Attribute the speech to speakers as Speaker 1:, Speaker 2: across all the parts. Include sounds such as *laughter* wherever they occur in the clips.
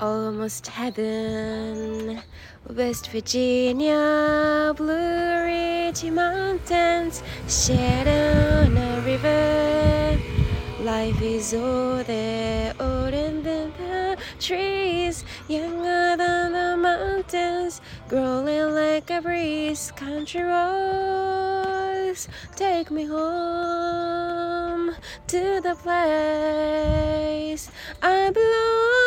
Speaker 1: almost heaven. West Virginia, Blue Ridge Mountains, a river. Life is older, older than the trees, younger than the mountains, growing like a breeze. Country roads, take me home to the place I belong.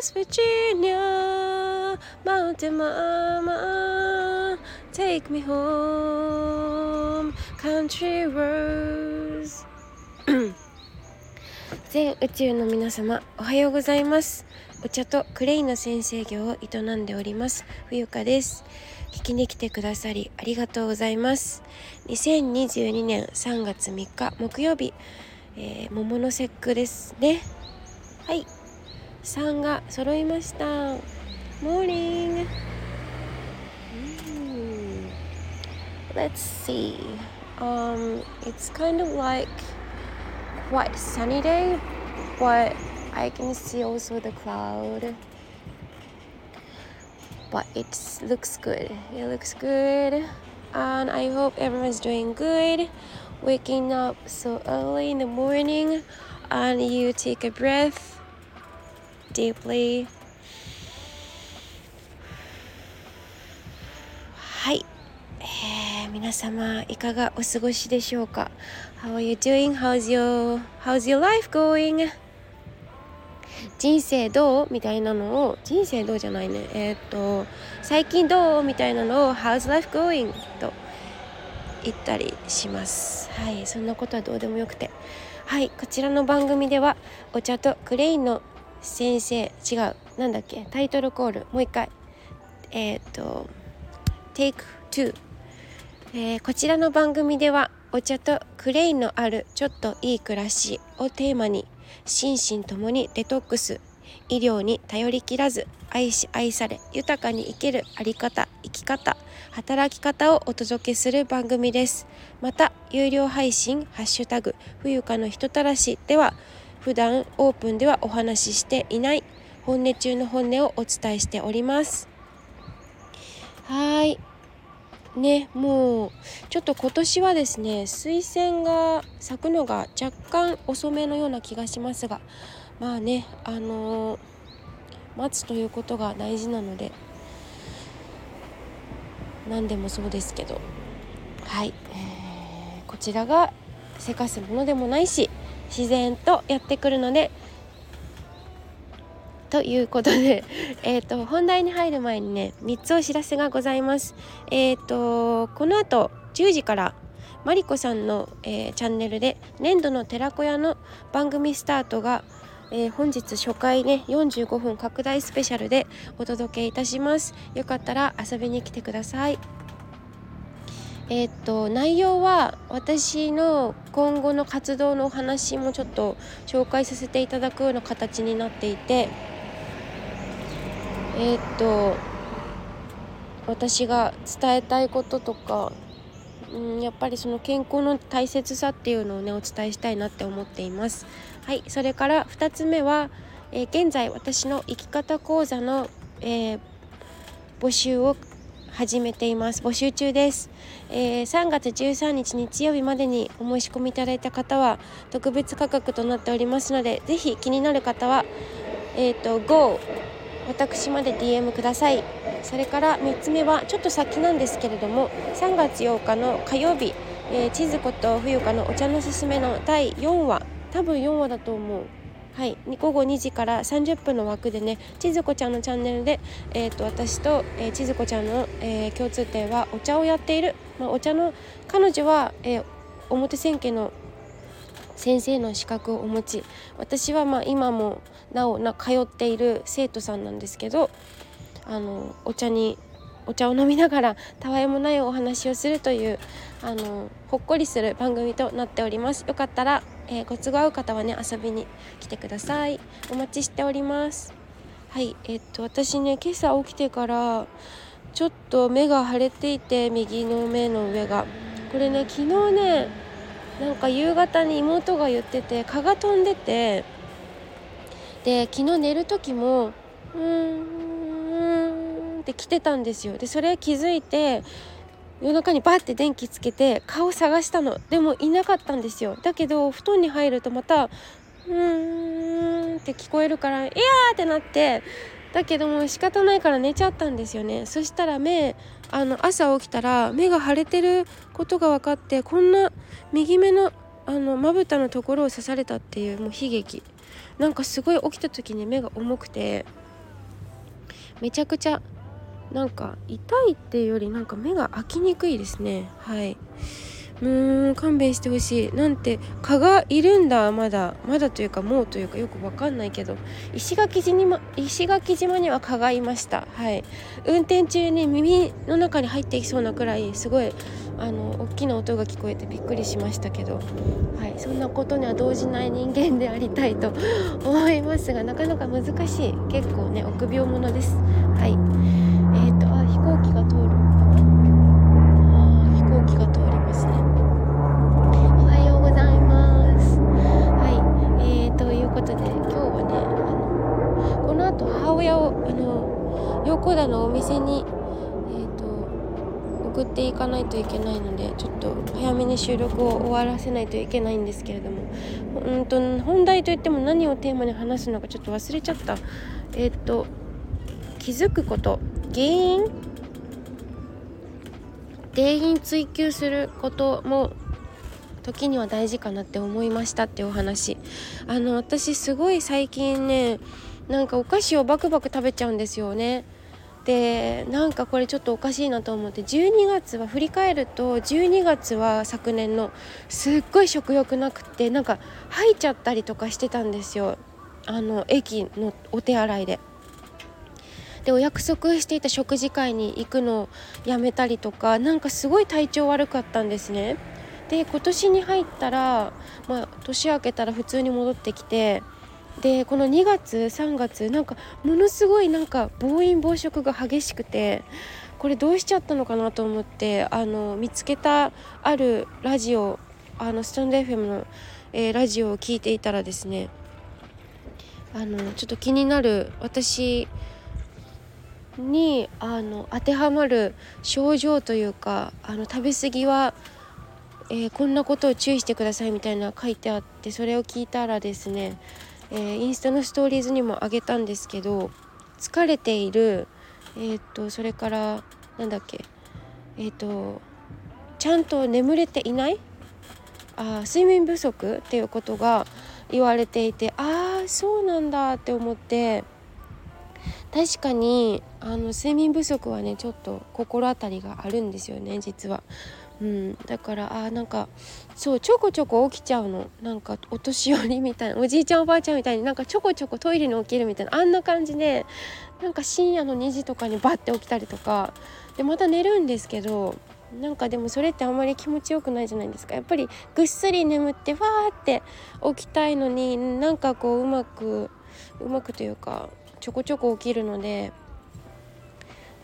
Speaker 1: West Virginia, Mountain Mama, take me home. Country roads. *coughs* 全宇宙の皆様おはようございます。お茶とクレイの先生業を営んでおります。冬香です。聞きに来てくださりありがとうございます。2022年3月3日木曜日、えー、桃の節句ですね。はい。3が揃いましたモーニング Let's see um it's kind of like quite sunny day, but I can see also the cloud. But it looks good. It looks good. And I hope everyone's doing good. Waking up so early in the morning and you take a breath Deeply. はい。えー、皆様いかがお過ごしでしょうか？How are you doing? How's your, how's your life going? 人生どう？みたいなのを人生どうじゃないねえー、っと最近どう？みたいなのを How's life going? と言ったりしますはいそんなことはどうでもよくてはいこちらの番組ではお茶とクレインの先生違うなんだっけタイトルコールもう一回。えー、っと Take 2えー、こちらの番組ではお茶とクレインのあるちょっといい暮らしをテーマに心身ともにデトックス。医療に頼りきらず愛し愛され豊かに生きるあり方生き方働き方をお届けする番組です。また有料配信ハッシュタグ冬香の人たらしでは普段オープンではお話ししていない本音中の本音をお伝えしております。はい。ねもうちょっと今年はですね水仙が咲くのが若干遅めのような気がしますがまあねあのー、待つということが大事なので何でもそうですけど。はい、えー、こちらがせかすものでもないし自然とやってくるのでということで、*laughs* えーと、本題に入る前にね3つお知らせがございます。えっ、ー、とこの後10時からマリコさんの、えー、チャンネルで年度の寺子屋の番組スタートが、えー、本日初回ね45分拡大スペシャルでお届けいたします。よかったら遊びに来てください。えー、っと内容は私の今後の活動のお話もちょっと紹介させていただくような形になっていてえー、と私が伝えたいこととか、うん、やっぱりその健康の大切さっていうのをねお伝えしたいなって思っています。はいそれから2つ目は、えー、現在私の生き方講座の、えー、募集を始めています。募集中です、えー、3月13日日曜日までにお申し込みいただいた方は特別価格となっておりますのでぜひ気になる方はえっ、ー、と GO 私まで DM ください。それから3つ目はちょっと先なんですけれども3月8日の火曜日、えー、千鶴子と冬香のお茶のすすめの第4話。多分4話だと思う。はい、午後2時から30分の枠でね千鶴子ちゃんのチャンネルで、えーと、私と、えー、千鶴子ちゃんの、えー、共通点はお茶をやっている、まあ、お茶の彼女は、えー、表千家の先生の資格をお持ち。私はまあ今もなおな通っている生徒さんなんですけどあのお茶にお茶を飲みながらたわいもないお話をするというあのほっこりする番組となっております。よかったら、えー、ご都合合う方はね遊びに来てください。お待ちしております。はいえー、っと私ね今朝起きてからちょっと目が腫れていて右の目の上が。これね昨日ねなんか夕方に妹が言ってて蚊が飛んでて。で昨日寝る時もうーんって来てたんですよ。でそれ気づいて夜中にバッて電気つけて顔探したの。でもいなかったんですよ。だけど布団に入るとまた「うーん」って聞こえるから「いやー!」ってなってだけども仕方ないから寝ちゃったんですよね。そしたら目あの朝起きたら目が腫れてることが分かってこんな右目のあのまぶたのところを刺されたっていうもう悲劇。なんかすごい起きた時に目が重くてめちゃくちゃなんか痛いっていうよりなんか目が開きにくいですね。はい。もう勘弁してほしい。なんて蚊がいるんだ。まだまだというかもうというかよくわかんないけど。石垣島石垣島には蚊がいました。はい。運転中に耳の中に入っていきそうなくらいすごいあの大きな音が聞こえてびっくりしましたけど、はい、そんなことには動じない人間でありたいと思いますがなかなか難しい。結構ね臆病者です。はいえっ、ー、とあ飛行機が通るあ飛行機が通りますねおはようございますはいえー、ということで今日はねあのこの後母親をあの陽光田のお店に送っていかないといけないのでちょっと早めに収録を終わらせないといけないんですけれどもうんと本題といっても何をテーマに話すのかちょっと忘れちゃった。えっ、と気づくこと原因？原因追求することも時には大事かなって思いましたってお話。あの私すごい最近ねなんかお菓子をバクバク食べちゃうんですよね。でなんかこれちょっとおかしいなと思って12月は振り返ると12月は昨年のすっごい食欲なくてなんか吐いちゃったりとかしてたんですよあの駅のお手洗いで。でお約束していた食事会に行くのをやめたりとかなんかすごい体調悪かったんですね。で今年に入ったら、まあ、年明けたら普通に戻ってきてでこの2月3月なんかものすごいなんか暴飲暴食が激しくてこれどうしちゃったのかなと思ってあの見つけたあるラジオあのスタンド FM の、えー、ラジオを聞いていたらですねあのちょっと気になる私にあの当てはまる症状というかあの食べ過ぎは、えー、こんなことを注意してくださいみたいな書いてあってそれを聞いたらですねえー、インスタのストーリーズにもあげたんですけど疲れているえっ、とそれからなんだっけえっ、とちゃんと眠れていないあ睡眠不足っていうことが言われていてああそうなんだって思って確かにあの睡眠不足はねちょっと心当たりがあるんですよね実は。うん、だからあなんかそうちょこちょこ起きちゃうの。なんかお年寄りみたいなおじいちゃんおばあちゃんみたいになんかちょこちょこトイレに起きるみたいなあんな感じでなんか深夜の2時とかにバッて起きたりとかでまた寝るんですけどなんかでもそれってあんまり気持ちよくないじゃないですか。やっぱりぐっすり眠ってわーって起きたいのになんかこううまくうまくというかちょこちょこ起きるので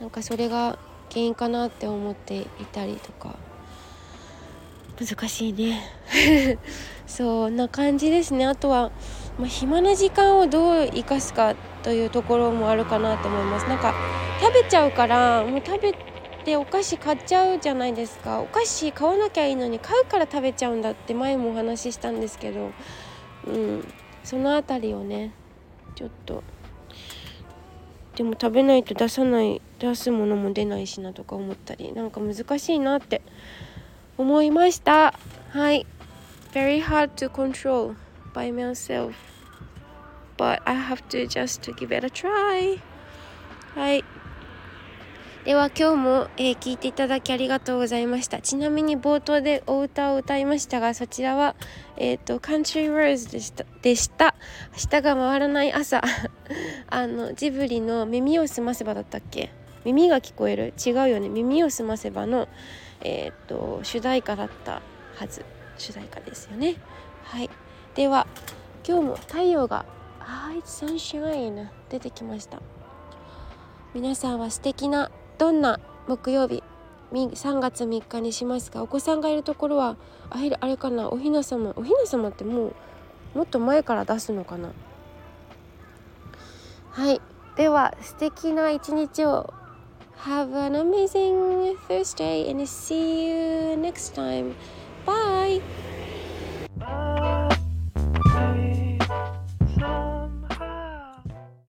Speaker 1: なんかそれが原因かなって思っていたりとか。難しいね。*laughs* そんな感じですね。あとは、まあ、暇な時間をどう生かすかというところもあるかなと思います。なんか食べちゃうからもう食べてお菓子買っちゃうじゃないですか。お菓子買わなきゃいいのに買うから食べちゃうんだって前もお話ししたんですけどうん。その辺りをねちょっとでも食べないと出さない出すものも出ないしなとか思ったりなんか難しいなって思いました。はい。Very hard to control by myself but I have to just to give it a try. はい。では今日も、えー、聞いていただきありがとうございました。ちなみに冒頭でお歌を歌いましたがそちらはえっ、ー、と Country Words でしたでした。明日が回らない朝。*laughs* あのジブリの耳をすませばだったっけ？耳が聞こえる？違うよね。耳をすませばのえっ、と主題歌だったはず。主題歌ですよね。はい。では今日も太陽があー It's sunshine 出てきました。皆さんは素敵などんな木曜日3月3日にしますか？お子さんがいるところはあれあれかな？おひな様おひな様ってもうもっと前から出すのかな？はい。では素敵な一日を Have an amazing Thursday and see you next time. Bye!